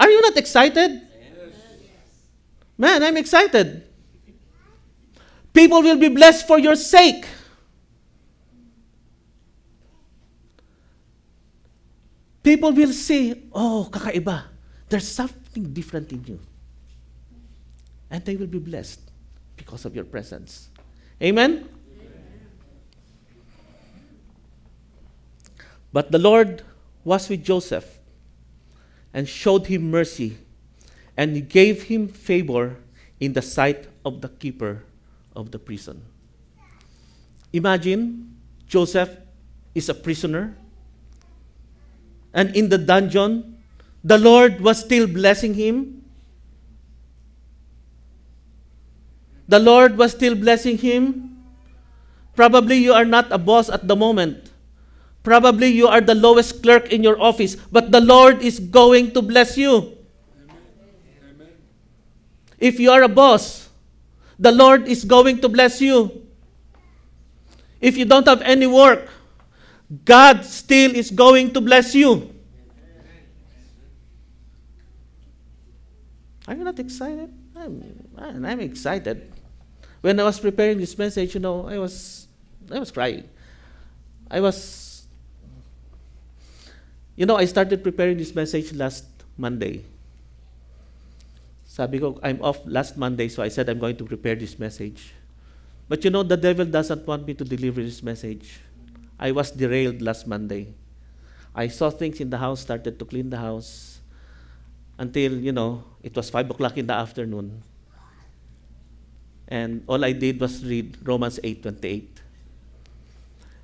Are you not excited? Man, I'm excited. People will be blessed for your sake. People will say, oh, kakaiba. There's something different in you. And they will be blessed because of your presence. Amen? But the Lord was with Joseph and showed him mercy, and gave him favor in the sight of the keeper of the prison. Imagine Joseph is a prisoner, and in the dungeon, the Lord was still blessing him. The Lord was still blessing him. Probably you are not a boss at the moment. Probably you are the lowest clerk in your office, but the Lord is going to bless you. If you are a boss, the Lord is going to bless you. If you don't have any work, God still is going to bless you. Are you not excited? I'm, I'm excited. When I was preparing this message, you know, I was, I was crying. I was, you know, I started preparing this message last Monday. Sabi ko, I'm off last Monday, so I said I'm going to prepare this message. But you know, the devil doesn't want me to deliver this message. I was derailed last Monday. I saw things in the house, started to clean the house until, you know, it was 5 o'clock in the afternoon. And all I did was read Romans 8.28.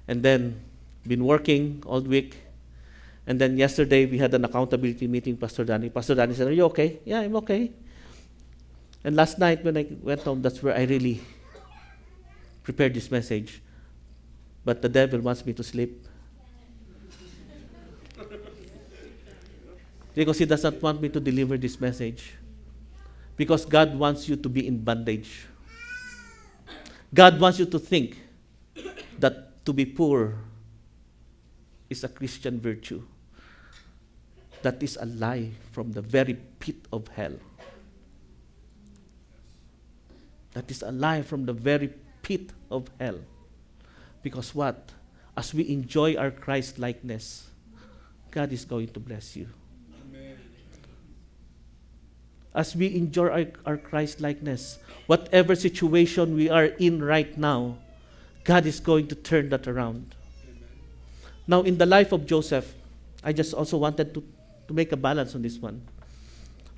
And then, been working all week. And then yesterday, we had an accountability meeting, Pastor Danny. Pastor Danny said, are you okay? Yeah, I'm okay. And last night when I went home, that's where I really prepared this message. But the devil wants me to sleep. <laughs> because he doesn't want me to deliver this message. Because God wants you to be in bondage. God wants you to think that to be poor is a Christian virtue. That is a lie from the very pit of hell. That is a lie from the very pit of hell. Because what? As we enjoy our Christ likeness, God is going to bless you. As we enjoy our, our Christ likeness, whatever situation we are in right now, God is going to turn that around. Amen. Now, in the life of Joseph, I just also wanted to, to make a balance on this one.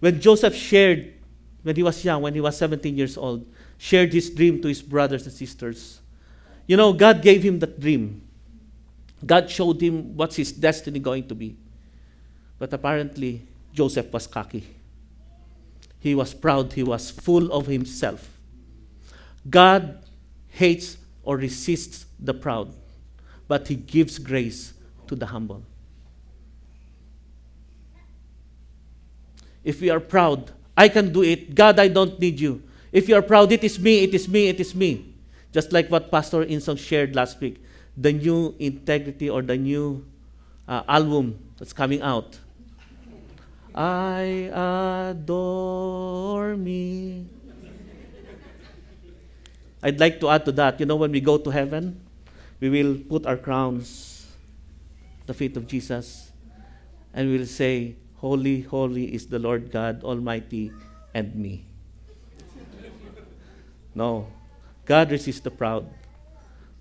When Joseph shared, when he was young, when he was 17 years old, shared his dream to his brothers and sisters. You know, God gave him that dream. God showed him what's his destiny going to be. But apparently, Joseph was cocky. He was proud. He was full of himself. God hates or resists the proud, but he gives grace to the humble. If we are proud, I can do it. God, I don't need you. If you are proud, it is me, it is me, it is me. Just like what Pastor Insong shared last week, the new integrity or the new uh, album that's coming out. I adore me. I'd like to add to that, you know, when we go to heaven, we will put our crowns the feet of Jesus and we will say, Holy, holy is the Lord God Almighty and me. No. God resists the proud,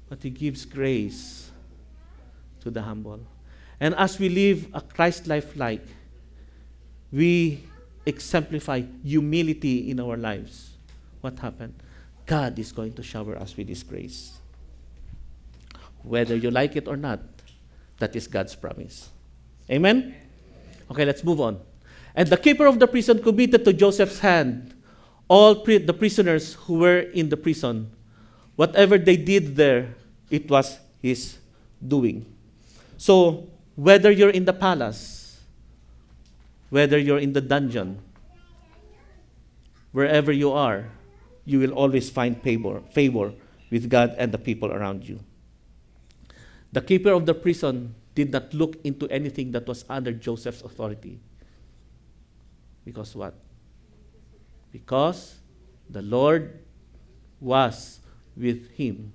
but He gives grace to the humble. And as we live a Christ life like, we exemplify humility in our lives. What happened? God is going to shower us with His grace. Whether you like it or not, that is God's promise. Amen? Okay, let's move on. And the keeper of the prison committed to Joseph's hand all the prisoners who were in the prison. Whatever they did there, it was his doing. So, whether you're in the palace, whether you're in the dungeon, wherever you are, you will always find favor, favor with God and the people around you. The keeper of the prison did not look into anything that was under Joseph's authority. Because what? Because the Lord was with him.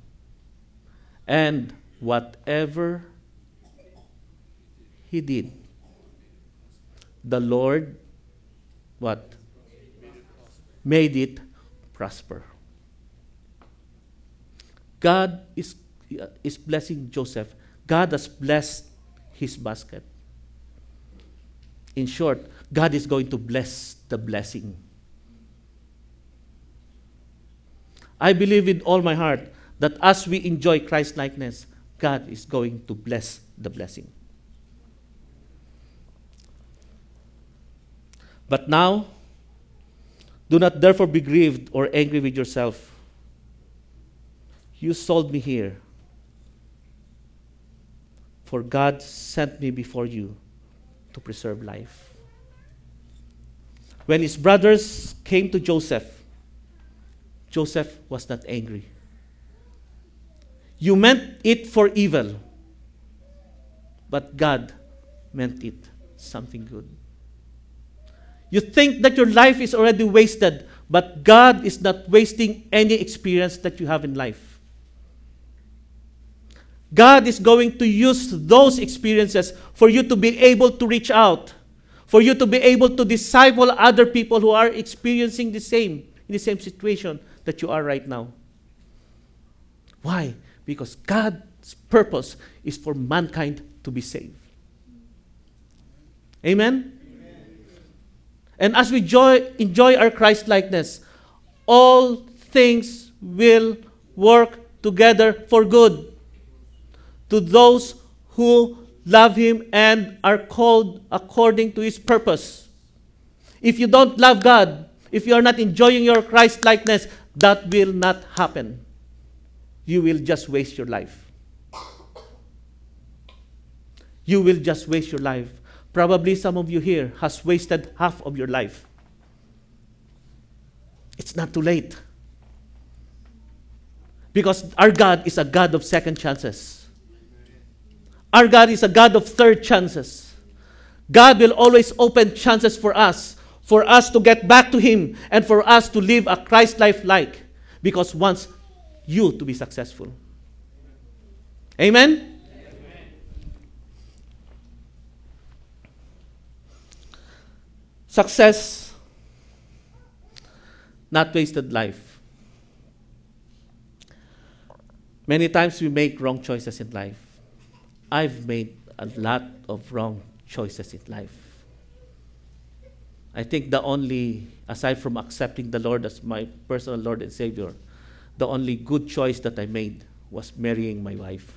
And whatever he did, the Lord what? Made it prosper. God is, is blessing Joseph. God has blessed his basket. In short, God is going to bless the blessing. I believe with all my heart that as we enjoy Christ likeness, God is going to bless the blessing. But now, do not therefore be grieved or angry with yourself. You sold me here, for God sent me before you to preserve life. When his brothers came to Joseph, Joseph was not angry. You meant it for evil, but God meant it something good. You think that your life is already wasted, but God is not wasting any experience that you have in life. God is going to use those experiences for you to be able to reach out, for you to be able to disciple other people who are experiencing the same, in the same situation that you are right now. Why? Because God's purpose is for mankind to be saved. Amen? And as we joy, enjoy our Christ likeness, all things will work together for good to those who love Him and are called according to His purpose. If you don't love God, if you are not enjoying your Christ likeness, that will not happen. You will just waste your life. You will just waste your life. Probably some of you here has wasted half of your life. It's not too late. Because our God is a God of second chances. Our God is a God of third chances. God will always open chances for us, for us to get back to Him, and for us to live a Christ life like, because wants you to be successful. Amen? Success, not wasted life. Many times we make wrong choices in life. I've made a lot of wrong choices in life. I think the only, aside from accepting the Lord as my personal Lord and Savior, the only good choice that I made was marrying my wife.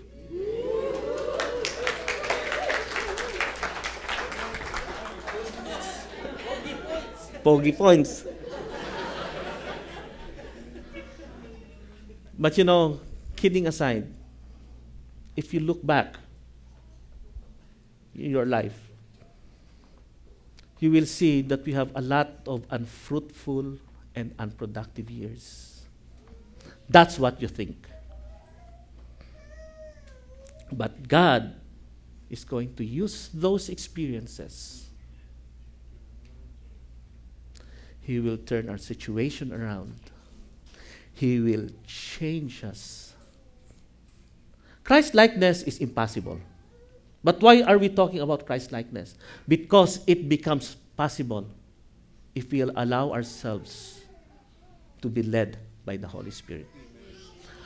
Pogi points. But you know, kidding aside, if you look back, in your life, you will see that we have a lot of unfruitful and unproductive years. That's what you think. But God is going to use those experiences. He will turn our situation around. He will change us. Christ likeness is impossible. But why are we talking about Christ likeness? Because it becomes possible if we allow ourselves to be led by the Holy Spirit.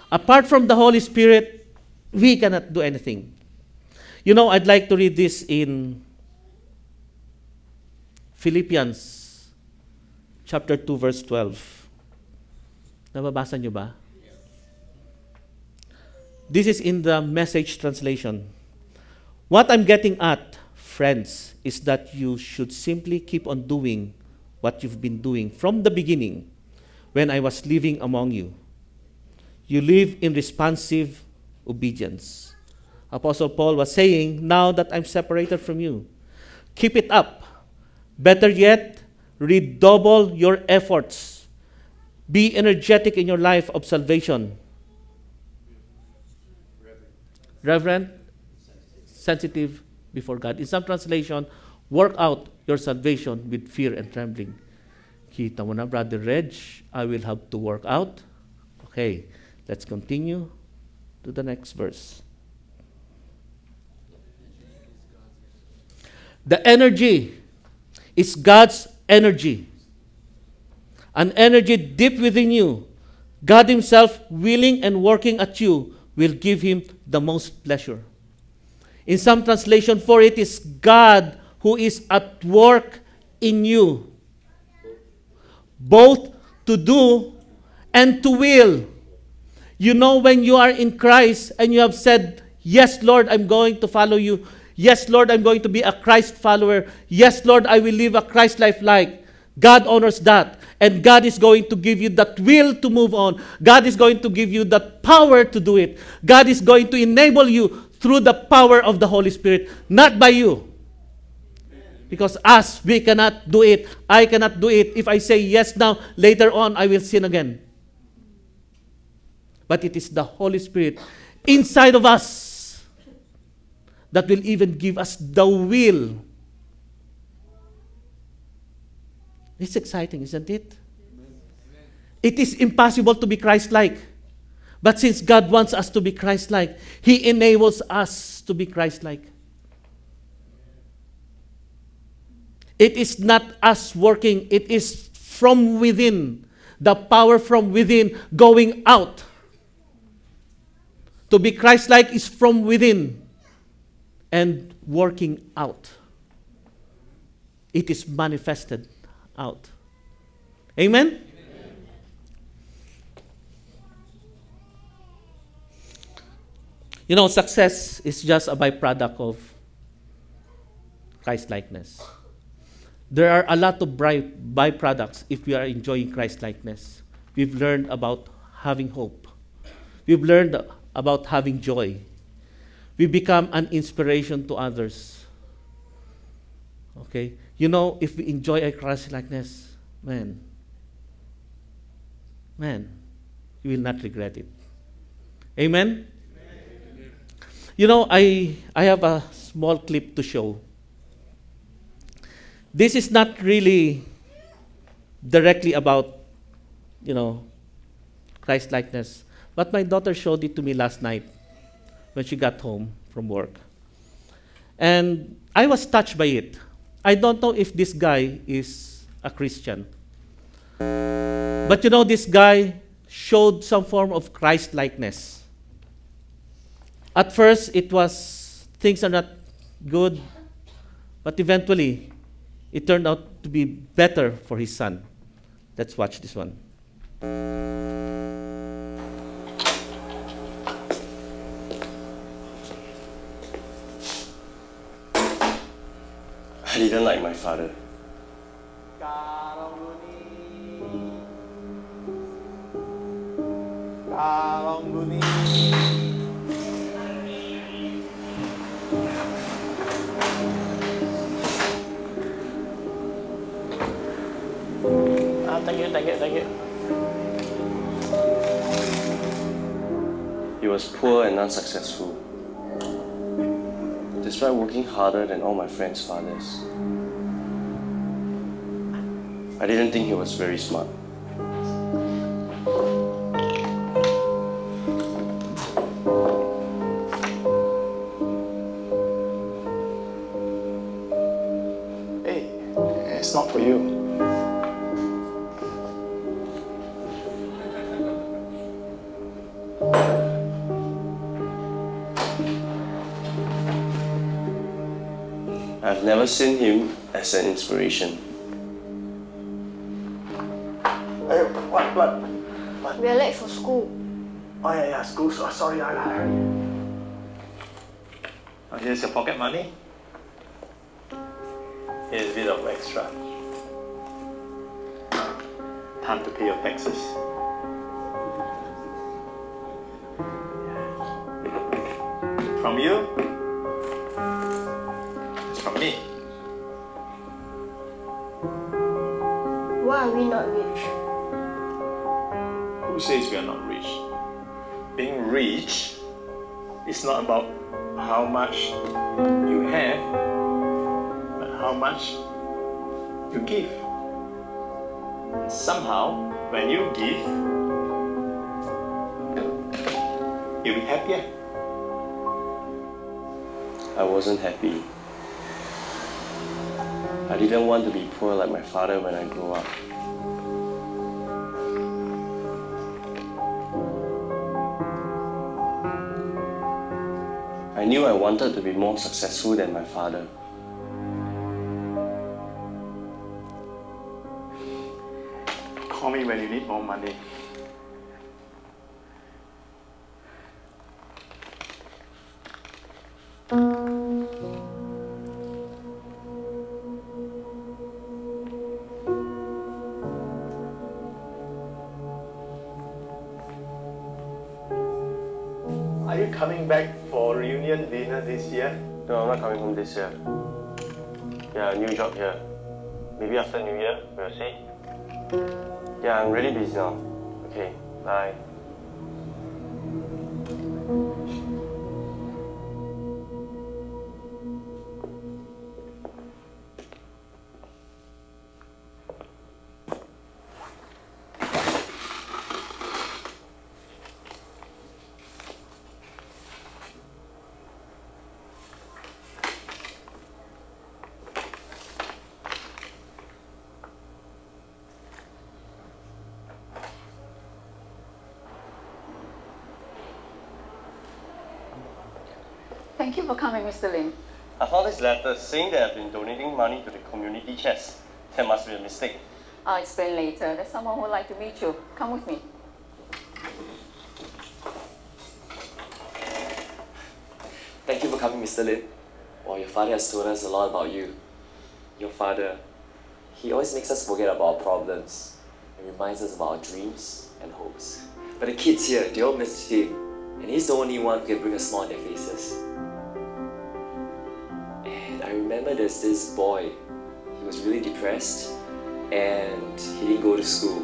Apart from the Holy Spirit, we cannot do anything. You know, I'd like to read this in Philippians chapter 2 verse 12. Nababasa niyo ba? This is in the message translation. What I'm getting at, friends, is that you should simply keep on doing what you've been doing from the beginning when I was living among you. You live in responsive obedience. Apostle Paul was saying, Now that I'm separated from you, keep it up. Better yet, redouble your efforts. Be energetic in your life of salvation. Reverent, sensitive before God. In some translation, work out your salvation with fear and trembling. Kita mo na, Brother Reg, I will have to work out. Okay, let's continue to the next verse. The energy is God's energy. An energy deep within you. God Himself willing and working at you will give Him the most pleasure. In some translation, for it is God who is at work in you, both to do and to will. You know, when you are in Christ and you have said, Yes, Lord, I'm going to follow you. Yes, Lord, I'm going to be a Christ follower. Yes, Lord, I will live a Christ life like. God honors that. And God is going to give you that will to move on. God is going to give you that power to do it. God is going to enable you through the power of the Holy Spirit, not by you. Because us, we cannot do it. I cannot do it. If I say yes now, later on, I will sin again. But it is the Holy Spirit inside of us that will even give us the will. It's exciting, isn't it? It is impossible to be Christ like. But since God wants us to be Christ like, He enables us to be Christ like. It is not us working, it is from within. The power from within going out. To be Christ like is from within and working out. It is manifested out. Amen? You know, success is just a byproduct of Christ likeness. There are a lot of by- byproducts if we are enjoying Christ likeness. We've learned about having hope, we've learned about having joy. We become an inspiration to others. Okay? You know, if we enjoy a Christ likeness, man, man, you will not regret it. Amen? You know, I, I have a small clip to show. This is not really directly about, you know, Christ likeness, but my daughter showed it to me last night when she got home from work. And I was touched by it. I don't know if this guy is a Christian. But you know, this guy showed some form of Christ likeness. At first, it was things are not good, but eventually, it turned out to be better for his son. Let's watch this one. I didn't like my father. Kalong thank you, thank you, thank you. He was poor and unsuccessful. Despite working harder than all my friends' fathers, I didn't think he was very smart. Seen him as an inspiration. Hey, what, what? We are late for school. Oh, yeah, yeah, school. So, sorry, I, I. Oh, here's your pocket money. Here's a bit of extra. Time to pay your taxes. Why are we not rich? Who says we are not rich? Being rich is not about how much you have, but how much you give. And somehow, when you give, you'll be happier. I wasn't happy. I didn't want to be poor like my father when I grew up. I knew I wanted to be more successful than my father. Call me when you need more money. This year. Yeah, new job here. Maybe after New Year, we'll see. Yeah, I'm really busy now. Okay, bye. Mr. Lim. I found this letter saying that I've been donating money to the community chest. There must be a mistake. I'll explain later. There's someone who would like to meet you. Come with me. Thank you for coming, Mr. Lim. Well, your father has told us a lot about you. Your father, he always makes us forget about our problems and reminds us about our dreams and hopes. But the kids here, they all miss him, and he's the only one who can bring a smile on their faces. Remember there's this boy, he was really depressed and he didn't go to school.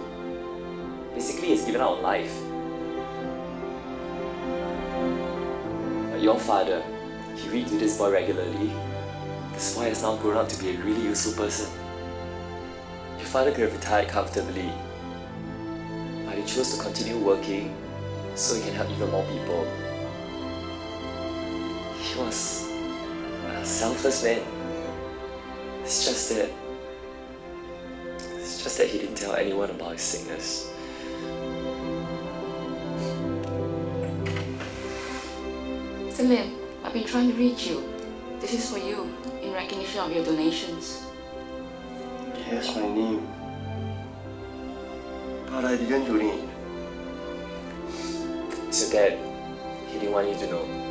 Basically, he's given up on life. But your father, he reads to this boy regularly. This boy has now grown up to be a really useful person. Your father could have retired comfortably, but he chose to continue working so he can help even more people. He was a selfless man. It's just that it's just that he didn't tell anyone about his sickness. Mr. Lim, I've been trying to reach you. This is for you, in recognition of your donations. Yes, my name. But I didn't donate. So dad, he didn't want you to know.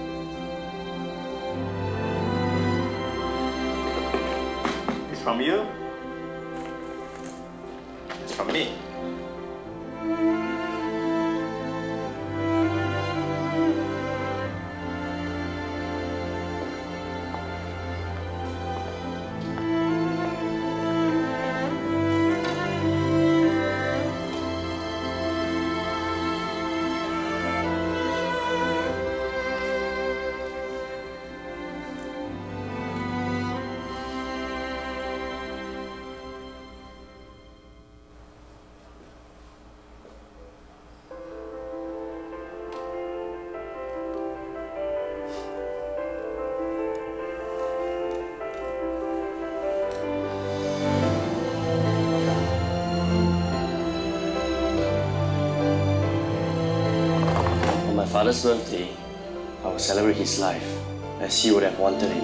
It's from you. It's from me. Father's birthday, I will celebrate his life as he would have wanted it.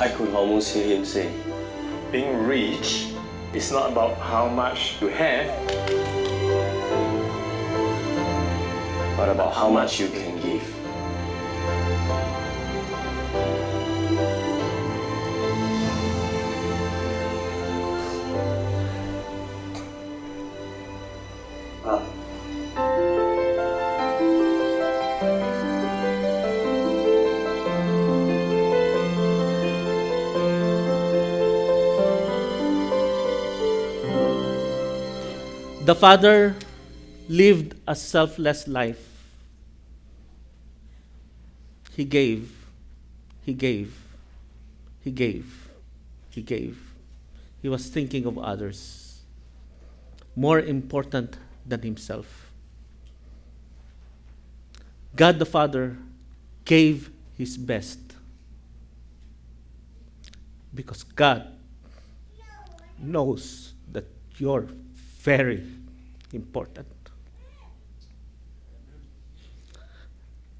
I could almost hear him say, Being rich is not about how much you have, but about how much you can give. The father lived a selfless life. He gave, he gave, he gave, he gave. He was thinking of others, more important than himself. God the Father gave his best because God knows that you're very important.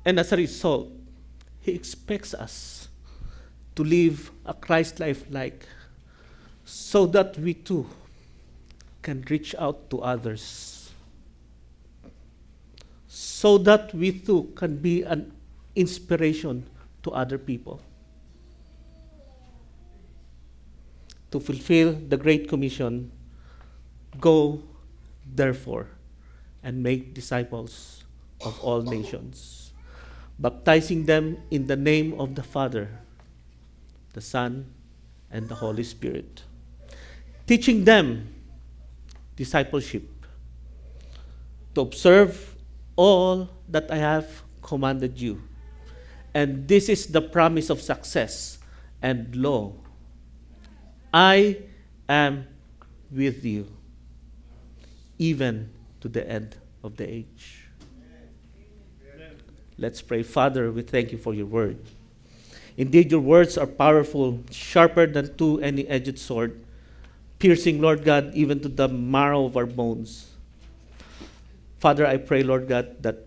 And as a result, He expects us to live a Christ life like so that we too can reach out to others. So that we too can be an inspiration to other people. To fulfill the Great Commission, go therefore and make disciples of all nations, baptizing them in the name of the Father, the Son, and the Holy Spirit, teaching them discipleship to observe all that I have commanded you. And this is the promise of success. And lo, I am with you even to the end of the age. Let's pray. Father, we thank you for your word. Indeed, your words are powerful, sharper than two any edged sword, piercing, Lord God, even to the marrow of our bones. Father, I pray, Lord God, that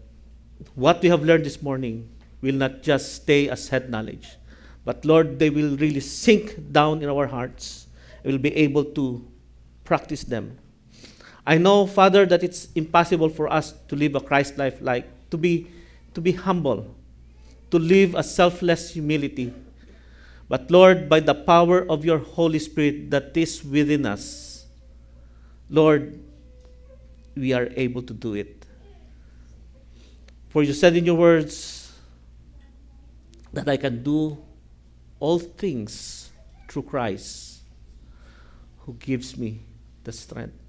what we have learned this morning will not just stay as head knowledge, but Lord, they will really sink down in our hearts. We will be able to practice them. I know, Father, that it's impossible for us to live a Christ life like to be to be humble, to live a selfless humility. But Lord, by the power of your Holy Spirit that is within us, Lord, we are able to do it. For you said in your words that I can do all things through Christ who gives me the strength.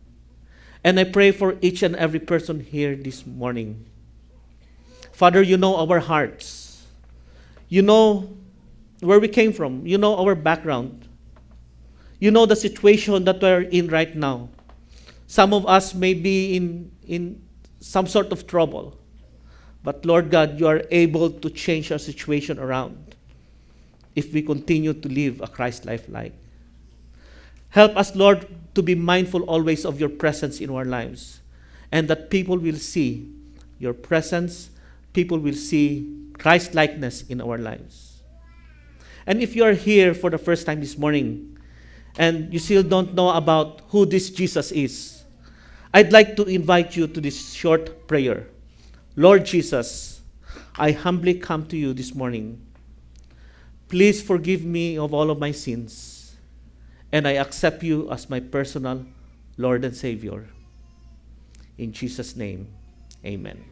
And I pray for each and every person here this morning. Father, you know our hearts. You know where we came from. You know our background. You know the situation that we're in right now. Some of us may be in, in some sort of trouble. But Lord God, you are able to change our situation around if we continue to live a Christ life like. Help us, Lord, to be mindful always of your presence in our lives and that people will see your presence, people will see Christ likeness in our lives. And if you are here for the first time this morning and you still don't know about who this Jesus is, I'd like to invite you to this short prayer. Lord Jesus, I humbly come to you this morning. Please forgive me of all of my sins, and I accept you as my personal Lord and Savior. In Jesus' name, amen.